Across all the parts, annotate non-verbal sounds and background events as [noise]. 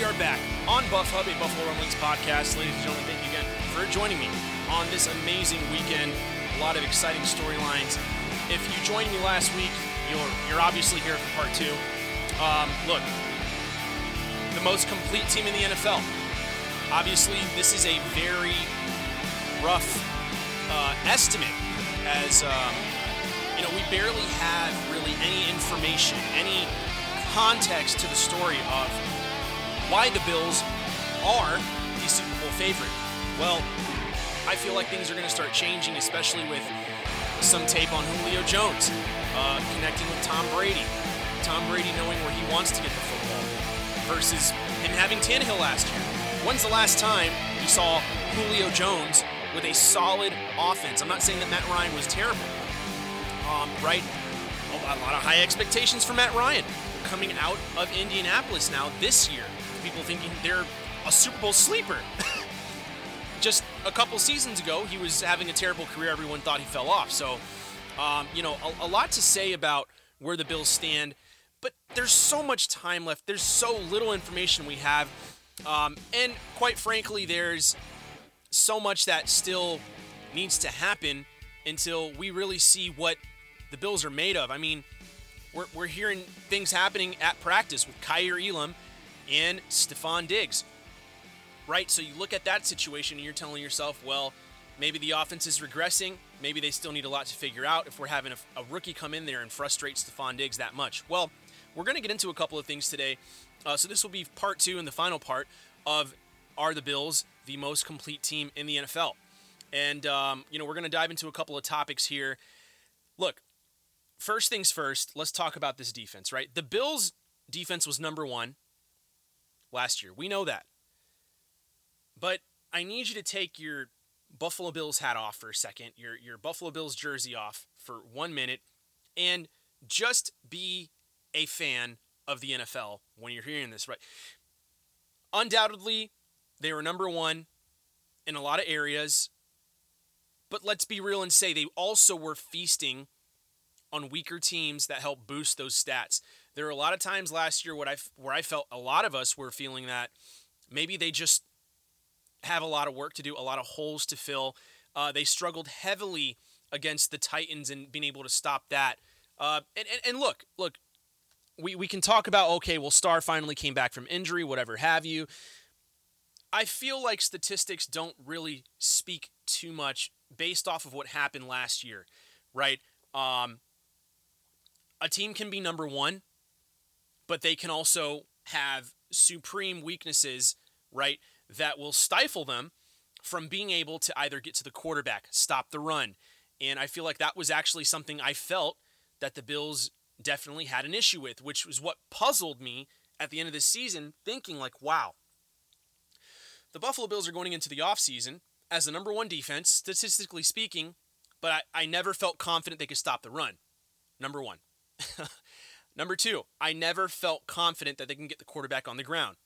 We are back on Buff Hub, a Buffalo Rumblings podcast. Ladies and gentlemen, thank you again for joining me on this amazing weekend. A lot of exciting storylines. If you joined me last week, you're you're obviously here for part two. Um, look, the most complete team in the NFL. Obviously, this is a very rough uh, estimate, as um, you know, we barely have really any information, any context to the story of why the Bills are the Super Bowl favorite. Well, I feel like things are going to start changing, especially with some tape on Julio Jones uh, connecting with Tom Brady. Tom Brady knowing where he wants to get the football versus him having Tannehill last year. When's the last time you saw Julio Jones with a solid offense? I'm not saying that Matt Ryan was terrible, um, right? A lot of high expectations for Matt Ryan coming out of Indianapolis now this year people thinking they're a Super Bowl sleeper. [laughs] Just a couple seasons ago, he was having a terrible career. Everyone thought he fell off. So, um, you know, a, a lot to say about where the Bills stand, but there's so much time left. There's so little information we have. Um, and quite frankly, there's so much that still needs to happen until we really see what the Bills are made of. I mean, we're, we're hearing things happening at practice with Kaiir Elam and Stefon Diggs. Right? So you look at that situation and you're telling yourself, well, maybe the offense is regressing. Maybe they still need a lot to figure out if we're having a, a rookie come in there and frustrate Stefon Diggs that much. Well, we're going to get into a couple of things today. Uh, so this will be part two and the final part of Are the Bills the most complete team in the NFL? And, um, you know, we're going to dive into a couple of topics here. Look, first things first, let's talk about this defense, right? The Bills' defense was number one last year. We know that. But I need you to take your Buffalo Bills hat off for a second, your your Buffalo Bills jersey off for 1 minute and just be a fan of the NFL when you're hearing this, right? Undoubtedly, they were number 1 in a lot of areas. But let's be real and say they also were feasting on weaker teams that help boost those stats. There were a lot of times last year what I where I felt a lot of us were feeling that maybe they just have a lot of work to do, a lot of holes to fill. Uh, they struggled heavily against the Titans and being able to stop that. Uh, and, and, and look, look, we, we can talk about okay, well, Star finally came back from injury, whatever have you. I feel like statistics don't really speak too much based off of what happened last year, right? Um, a team can be number one, but they can also have supreme weaknesses, right, that will stifle them from being able to either get to the quarterback, stop the run. And I feel like that was actually something I felt that the Bills definitely had an issue with, which was what puzzled me at the end of the season, thinking like, wow, the Buffalo Bills are going into the offseason as the number one defense, statistically speaking, but I, I never felt confident they could stop the run. Number one. [laughs] Number two, I never felt confident that they can get the quarterback on the ground.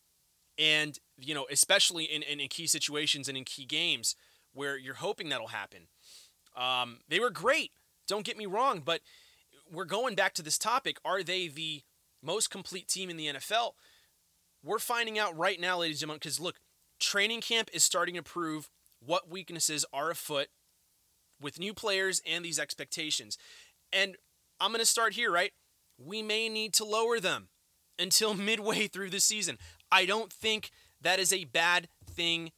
And, you know, especially in, in, in key situations and in key games where you're hoping that'll happen. Um, they were great. Don't get me wrong, but we're going back to this topic. Are they the most complete team in the NFL? We're finding out right now, ladies and gentlemen, because look, training camp is starting to prove what weaknesses are afoot with new players and these expectations. And I'm going to start here, right? We may need to lower them until [laughs] midway through the season. I don't think that is a bad thing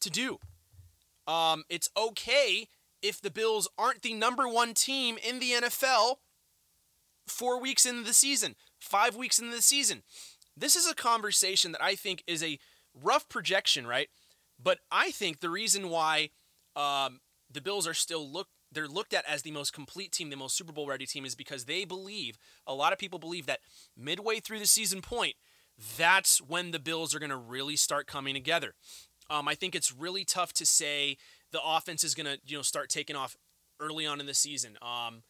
to do. Um, it's okay if the Bills aren't the number one team in the NFL four weeks into the season, five weeks into the season. This is a conversation that I think is a rough projection, right? But I think the reason why um, the Bills are still look they're looked at as the most complete team, the most Super Bowl ready team, is because they believe, a lot of people believe that midway through the season point, that's when the Bills are going to really start coming together. Um, I think it's really tough to say the offense is going to you know start taking off early on in the season. Um,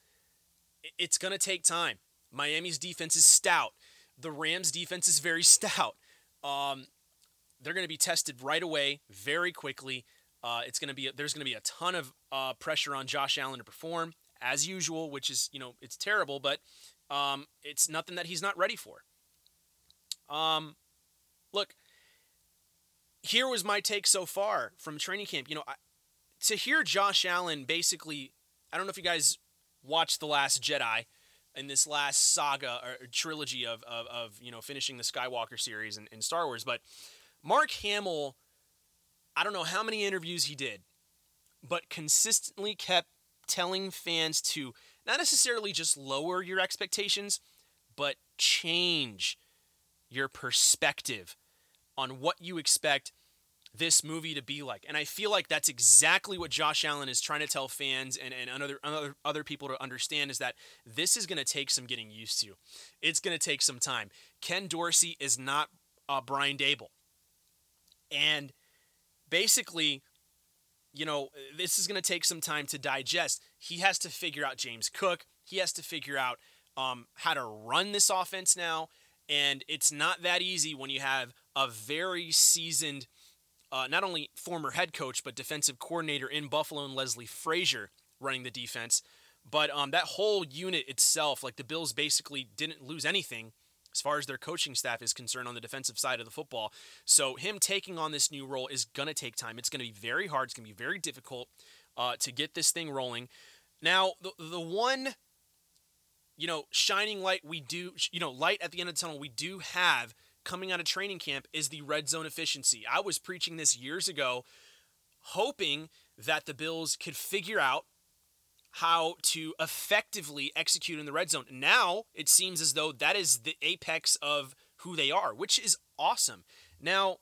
it's going to take time. Miami's defense is stout. The Rams' defense is very [laughs] stout. Um, they're going to be tested right away, very quickly. Uh, it's going to be there's going to be a ton of uh, pressure on Josh Allen to perform as usual, which is you know it's terrible, but um, it's nothing that he's not ready for. Um, look, here was my take so far from training camp. You know, I, to hear Josh Allen basically, I don't know if you guys watched The Last Jedi in this last saga or trilogy of, of, of you know, finishing the Skywalker series in Star Wars, but Mark Hamill, I don't know how many interviews he did, but consistently kept telling fans to not necessarily just lower your expectations, but change your perspective on what you expect this movie to be like. And I feel like that's exactly what Josh Allen is trying to tell fans and, and other, other, other people to understand is that this is going to take some getting used to. It's going to take some time. Ken Dorsey is not uh, Brian Daboll. And basically, you know, this is going to take some time to digest. He has to figure out James Cook. He has to figure out um, how to run this offense now. And it's not that easy when you have a very seasoned, uh, not only former head coach, but defensive coordinator in Buffalo and Leslie Frazier running the defense. But um, that whole unit itself, like the Bills basically didn't lose anything as far as their coaching staff is concerned on the defensive side of the football. So him taking on this new role is going to take time. It's going to be very hard. It's going to be very difficult uh, to get this thing rolling. Now, the, the one, you know, shining light we do, you know, light at the end of the tunnel we do have coming out of training camp is the red zone efficiency. I was preaching this years ago, hoping that the Bills could figure out how to effectively execute in the red zone. Now it seems as though that is the apex of who they are, which is awesome. Now,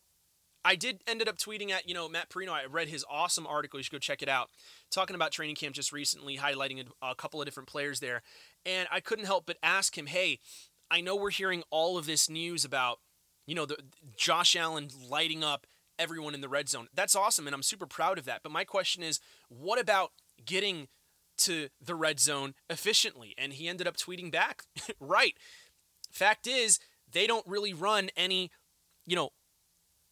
I did ended up tweeting at, you know, Matt Parrino. I read his awesome article. You should go check it out. Talking about training camp just recently, highlighting a, a couple of different players there. And I couldn't help but ask him, hey, I know we're hearing all of this news about, you know, the Josh Allen lighting up everyone in the red zone. That's awesome, and I'm super proud of that. But my question is, what about getting to the red zone efficiently. And he ended up tweeting back, [laughs] right. Fact is, they don't really run any, you know,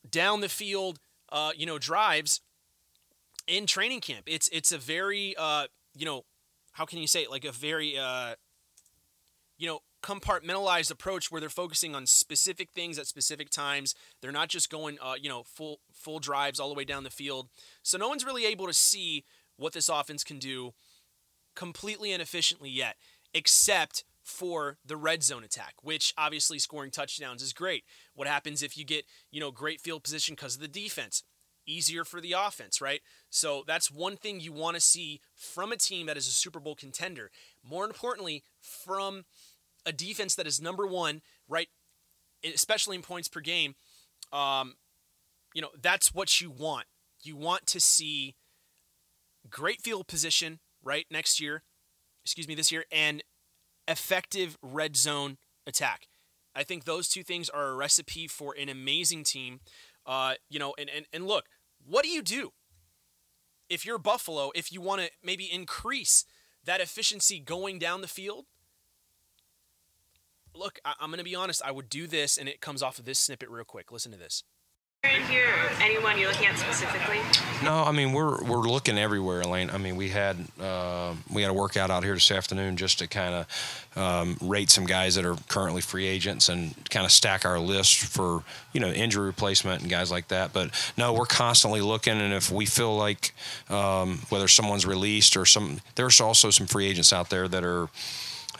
down the field, uh, you know, drives in training camp. It's it's a very, uh, you know, how can you say it? Like a very, uh, you know, compartmentalized approach where they're focusing on specific things at specific times. They're not just going, uh, you know, full full drives all the way down the field. So no one's really able to see what this offense can do completely inefficiently yet, except for the red zone attack, which obviously scoring touchdowns is great. What happens if you get, you know, great field position because of the defense? Easier for the offense, right? So that's one thing you want to see from a team that is a Super Bowl contender. More importantly, from a defense that is number one, right? Especially in points per game. Um, you know, that's what you want. You want to see great field position, right, next year, excuse me, this year, and effective red zone attack. I think those two things are a recipe for an amazing team. Uh, you know, and, and, and look, what do you do if you're Buffalo, if you want to maybe increase that efficiency going down the field? Look, I, I'm going to be honest, I would do this, and it comes off of this snippet real quick. Listen to this here anyone you're looking at specifically? No, I mean we're we're looking everywhere, Elaine. I mean we had uh, we had a workout out here this afternoon just to kind of um, rate some guys that are currently free agents and kind of stack our list for you know injury replacement and guys like that. But no, we're constantly looking, and if we feel like um, whether someone's released or some, there's also some free agents out there that are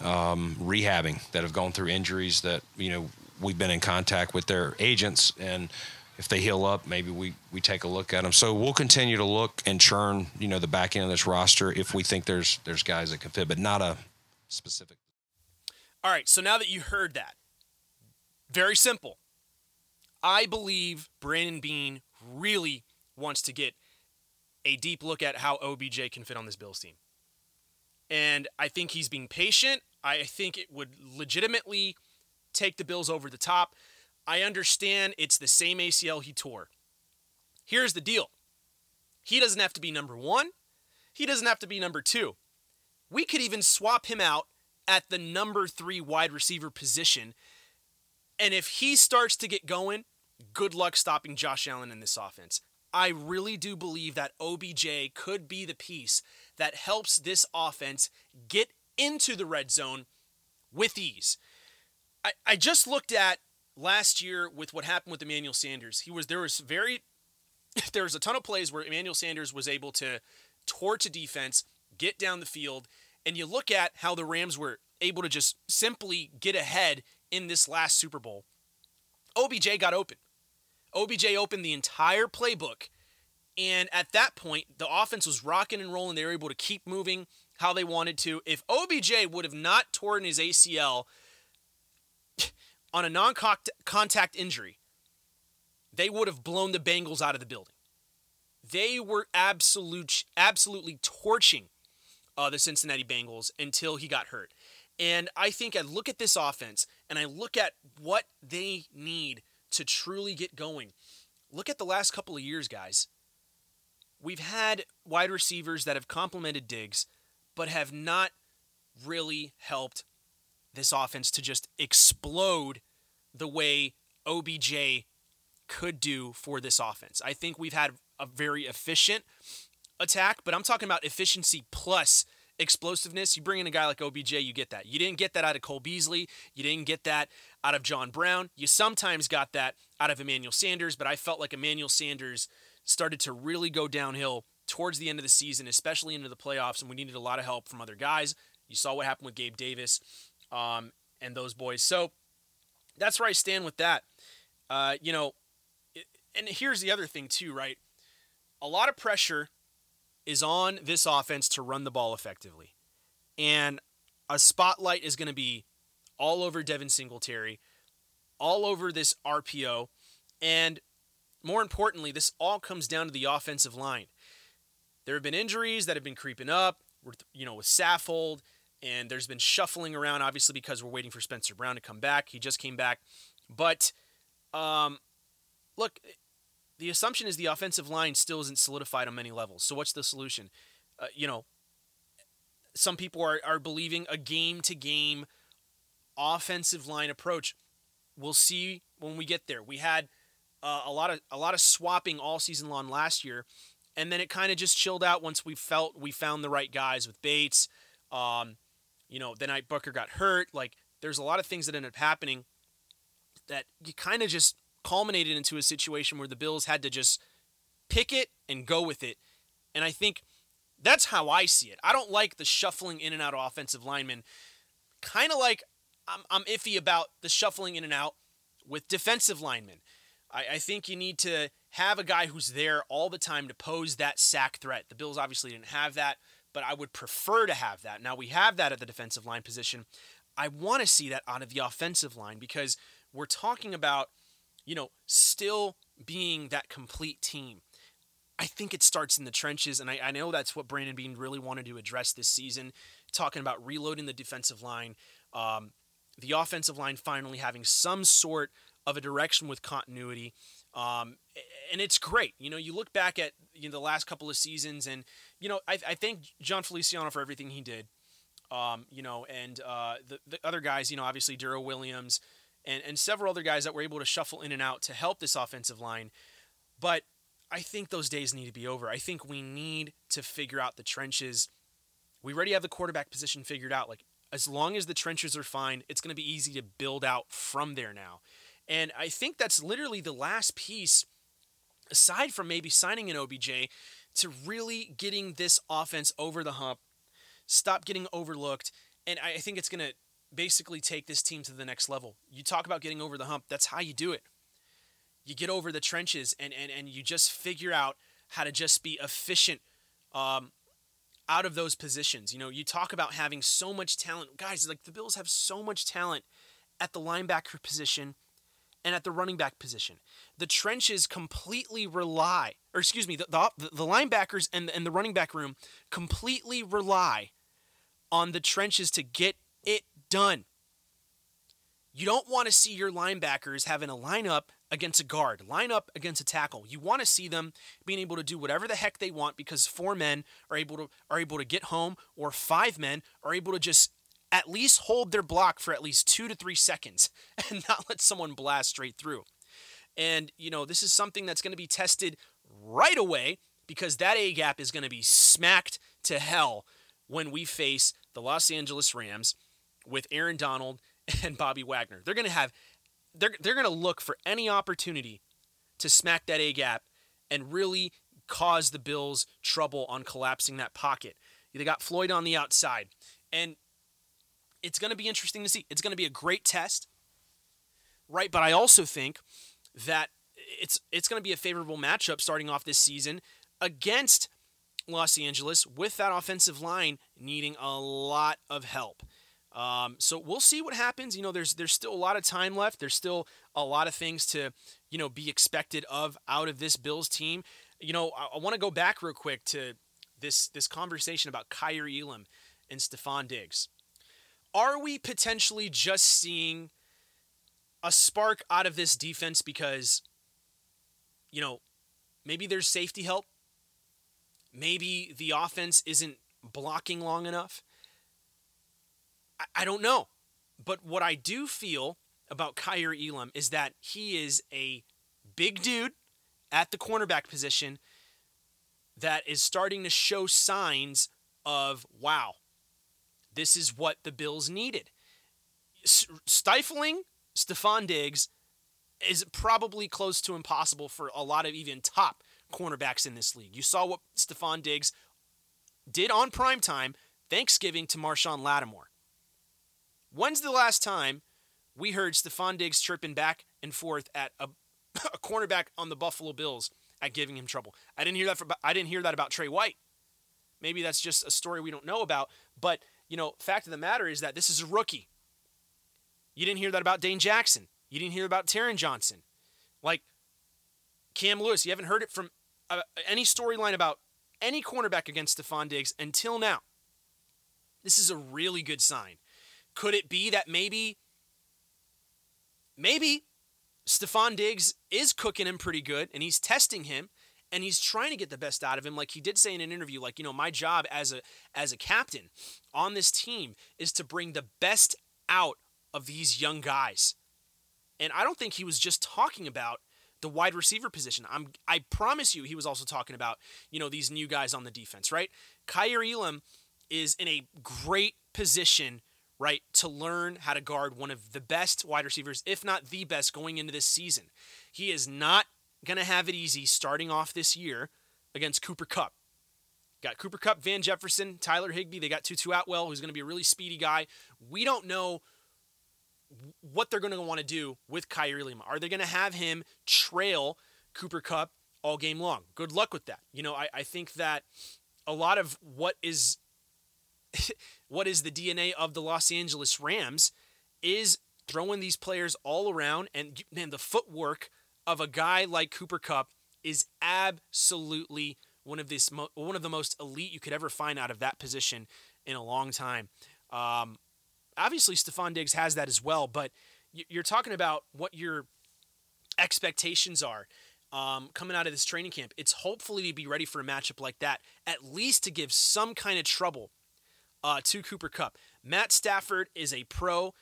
um, rehabbing that have gone through injuries that you know we've been in contact with their agents and if they heal up, maybe we, we take a look at them. So we'll continue to look and churn, you know, the back end of this roster if we think there's there's guys that can fit, but not a specific. All right. So now that you heard that, very simple. I believe Brandon Beane really wants to get a deep look at how OBJ can fit on this Bills team. And I think he's being patient. I think it would legitimately take the Bills over the top. I understand it's the same ACL he tore. Here's the deal he doesn't have to be number one, he doesn't have to be number two. We could even swap him out at the number three wide receiver position. And if he starts to get going, good luck stopping Josh Allen in this offense. I really do believe that OBJ could be the piece that helps this offense get into the red zone with ease. I, I just looked at last year with what happened with Emmanuel Sanders. He was there was very [laughs] there was a ton of plays where Emmanuel Sanders was able to torch a defense, get down the field, and you look at how the Rams were able to just simply get ahead in this last Super Bowl. OBJ got open. OBJ opened the entire playbook. And at that point, the offense was rocking and rolling. They were able to keep moving how they wanted to. If OBJ would have not torn his ACL on a non contact injury, they would have blown the Bengals out of the building. They were absolute, absolutely torching uh, the Cincinnati Bengals until he got hurt. And I think I look at this offense and I look at what they need to truly get going. Look at the last couple of years, guys. We've had wide receivers that have complemented Diggs, but have not really helped this offense to just explode the way OBJ could do for this offense. I think we've had a very efficient attack, but I'm talking about efficiency plus explosiveness. You bring in a guy like OBJ, you get that. You didn't get that out of Cole Beasley. You didn't get that out of John Brown. You sometimes got that out of Emmanuel Sanders, but I felt like Emmanuel Sanders started to really go downhill towards the end of the season, especially into the playoffs, and we needed a lot of help from other guys. You saw what happened with Gabe Davis um, and those boys. So that's where I stand with that. Uh, you know, and here's the other thing, too, right? A lot of pressure is on this offense to run the ball effectively. And a spotlight is going to be all over Devin Singletary, all over this RPO, and more importantly, this all comes down to the offensive line. There have been injuries that have been creeping up, With, you know, with Saffold, and there's been shuffling around, obviously, because we're waiting for Spencer Brown to come back. He just came back. But, um, look, the assumption is the offensive line still isn't solidified on many levels. So what's the solution? Uh, you know, some people are, are believing a game to game offensive line approach. We'll see when we get there. We had uh, a lot of a lot of swapping all season long last year, and then it kind of just chilled out once we felt we found the right guys with Bates. Um, you know, the Ike Boettger got hurt. Like there's a lot of things that ended up happening that you kind of just culminated into a situation where the Bills had to just pick it and go with it. And I think that's how I see it. I don't like the shuffling in and out of offensive linemen. Kind of like I'm, I'm iffy about the shuffling in and out with defensive linemen. I, I think you need to have a guy who's there all the time to pose that sack threat. The Bills obviously didn't have that, but I would prefer to have that. Now we have that at the defensive line position. I want to see that out of the offensive line because we're talking about – you know, still being that complete team. I think it starts in the trenches, and I, I, know that's what Brandon Beane really wanted to address this season, talking about reloading the defensive line, um, the offensive line finally having some sort of a direction with continuity. Um, and it's great. You know, you look back at you know, the last couple of seasons, and, you know, I, I thank Jon Feliciano for everything he did. Um, you know, and uh, the, the other guys, you know, obviously Daryl Williams, and, and several other guys that were able to shuffle in and out to help this offensive line. But I think those days need to be over. I think we need to figure out the trenches. We already have the quarterback position figured out. Like, as long as the trenches are fine, it's going to be easy to build out from there now. And I think that's literally the last piece, aside from maybe signing an OBJ, to really getting this offense over the hump, stop getting overlooked. And I think it's going to basically take this team to the next level. You talk about getting over the hump, that's how you do it. You get over the trenches and, and, and you just figure out how to just be efficient um, out of those positions. You know, you talk about having so much talent. Guys, like the Bills have so much talent at the linebacker position and at the running back position. The trenches completely rely, or excuse me, the, the, the linebackers and, and the running back room completely rely on the trenches to get it done. You don't want to see your linebackers having a lineup against a guard, line up against a tackle. You want to see them being able to do whatever the heck they want because four men are able to are able to get home, or five men are able to just at least hold their block for at least two to three seconds [laughs] and not let someone blast straight through. And you know this is something that's going to be tested right away because that A gap is going to be smacked to hell when we face the Los Angeles Rams with Aaron Donald [laughs] and Bobby Wagner. They're going to have they're they're going to look for any opportunity to smack that A gap and really cause the Bills trouble on collapsing that pocket. They got Floyd on the outside, and it's going to be interesting to see. It's going to be a great test, right? But I also think that it's it's going to be a favorable matchup starting off this season against Los Angeles with that offensive line needing a lot of help. Um, so we'll see what happens. You know, there's there's still a lot of time left. There's still a lot of things to you know be expected of out of this Bills team. You know, I, I want to go back real quick to this this conversation about Kaiir Elam and Stefon Diggs. Are we potentially just seeing a spark out of this defense because you know maybe there's safety help? Maybe the offense isn't blocking long enough? I, I don't know. But what I do feel about Kaiir Elam is that he is a big dude at the cornerback position that is starting to show signs of wow, this is what the Bills needed. Stifling Stefon Diggs is probably close to impossible for a lot of even top cornerbacks in this league. You saw what Stefon Diggs did on prime time Thanksgiving to Marshon Lattimore. When's the last time we heard Stefon Diggs chirping back and forth at a, [coughs] a cornerback on the Buffalo Bills at giving him trouble? I didn't hear that. For, I didn't hear that about Tre White. Maybe that's just a story we don't know about. But you know, fact of the matter is that this is a rookie. You didn't hear that about Dane Jackson. You didn't hear about Taron Johnson. Like Cam Lewis, you haven't heard it from uh, any storyline about any cornerback against Stefon Diggs until now. This is a really good sign. Could it be that maybe, maybe Stefon Diggs is cooking him pretty good and he's testing him and he's trying to get the best out of him. Like he did say in an interview like you know my job as a as a captain on this team is to bring the best out of these young guys. And i don't think he was just talking about the wide receiver position. I'm i promise you he was also talking about you know these new guys on the defense right? Kaiir Elam is in a great position right to learn how to guard one of the best wide receivers if not the best going into this season. He is not going to have it easy starting off this year against Cooper Kupp. Got Cooper Kupp, Van Jefferson, Tyler Higbee. They got Tutu Atwell, who's going to be a really speedy guy. We don't know what they're going to want to do with Kaiir Elam. Are they going to have him trail Cooper Kupp all game long? Good luck with that. You know, I, I think that a lot of what is [laughs] what is the DNA of the Los Angeles Rams is throwing these players all around and man, the footwork – of a guy like Cooper Kupp is absolutely one of this one of the most elite you could ever find out of that position in a long time. Um, obviously, Stefon Diggs has that as well, but you're talking about what your expectations are um, coming out of this training camp. It's hopefully to be ready for a matchup like that, at least to give some kind of trouble uh, to Cooper Kupp. Matt Stafford is a pro,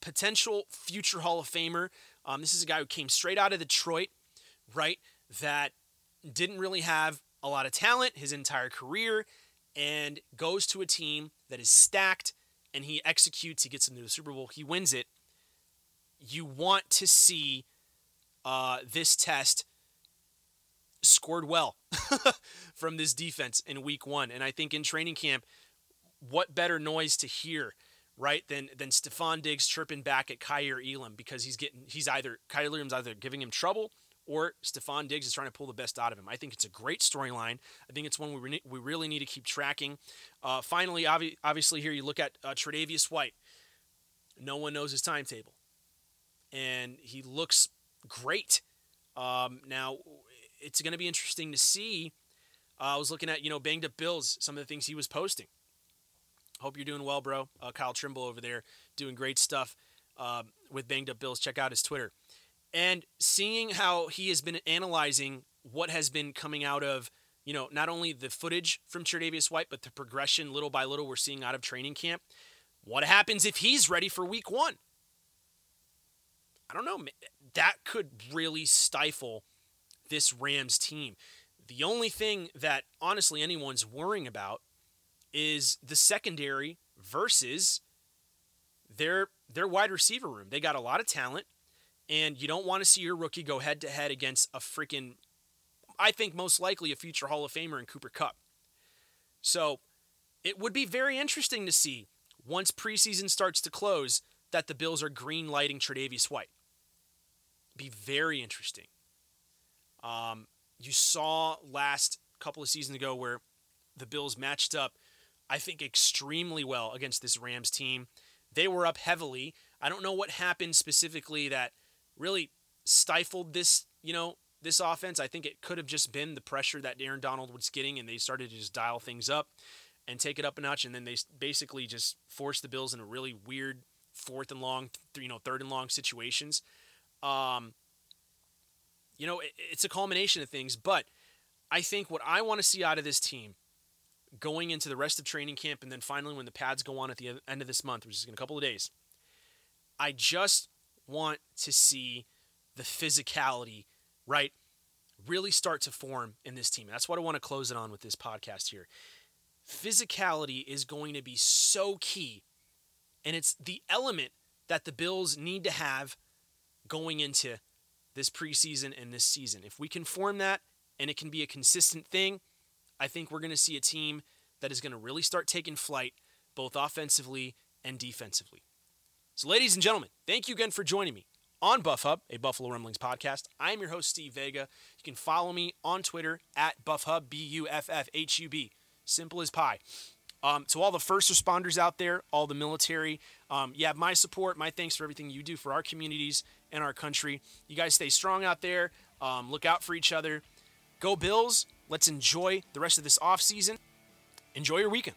potential future Hall of Famer. Um, this is a guy who came straight out of Detroit, right? That didn't really have a lot of talent his entire career and goes to a team that is stacked and he executes, he gets into the Super Bowl, he wins it. You want to see uh, this test scored well [laughs] from this defense in week one. And I think in training camp, what better noise to hear right, than than Stefon Diggs chirping back at Kaiir Elam because he's getting he's either Kaiir Elam's either giving him trouble or Stefon Diggs is trying to pull the best out of him. I think it's a great storyline. I think it's one we, re- we really need to keep tracking. Uh, finally, obvi- obviously, here you look at uh, Tre'Davious White. No one knows his timetable, and he looks great. Um, now, it's going to be interesting to see. Uh, I was looking at you know banged up Bills, some of the things he was posting. Hope you're doing well, bro. Uh, Kyle Trimble over there doing great stuff uh, with Banged Up Bills. Check out his Twitter. And seeing how he has been analyzing what has been coming out of, you know, not only the footage from Tre'Davious White, but the progression little by little we're seeing out of training camp. What happens if he's ready for week one? I don't know. That could really stifle this Rams team. The only thing that honestly anyone's worrying about is the secondary versus their their wide receiver room. They got a lot of talent, And you don't want to see your rookie go head to head against a freaking, I think most likely a future Hall of Famer in Cooper Kupp. So it would be very interesting to see once preseason starts to close that the Bills are green lighting Tre'Davious White. Be very interesting. Um, you saw last couple of seasons ago where the Bills matched up, I think, extremely well against this Rams team. They were up heavily. I don't know what happened specifically that really stifled this, you know, this offense. I think it could have just been the pressure that Aaron Donald was getting, and they started to just dial things up and take it up a notch, and then they basically just forced the Bills into really weird fourth and long, you know, third and long situations. Um, you know, it, it's a culmination of things, but I think what I want to see out of this team going into the rest of training camp and then finally when the pads go on at the end of this month, which is in a couple of days, I just want to see the physicality, right, really start to form in this team. That's what I want to close it on with this podcast here. Physicality is going to be so key, and it's the element that the Bills need to have going into this preseason and this season. If we can form that and it can be a consistent thing, I think we're going to see a team that is going to really start taking flight, both offensively and defensively. So, ladies and gentlemen, thank you again for joining me on Buff Hub, a Buffalo Rumblings podcast. I'm your host, Steve Vega. You can follow me on Twitter at Buff Hub, B U F F H U B. Simple as pie. Um, to all the first responders out there, all the military, um, you have my support, my thanks for everything you do for our communities and our country. You guys stay strong out there. Um, look out for each other. Go Bills. Let's enjoy the rest of this off season. Enjoy your weekend.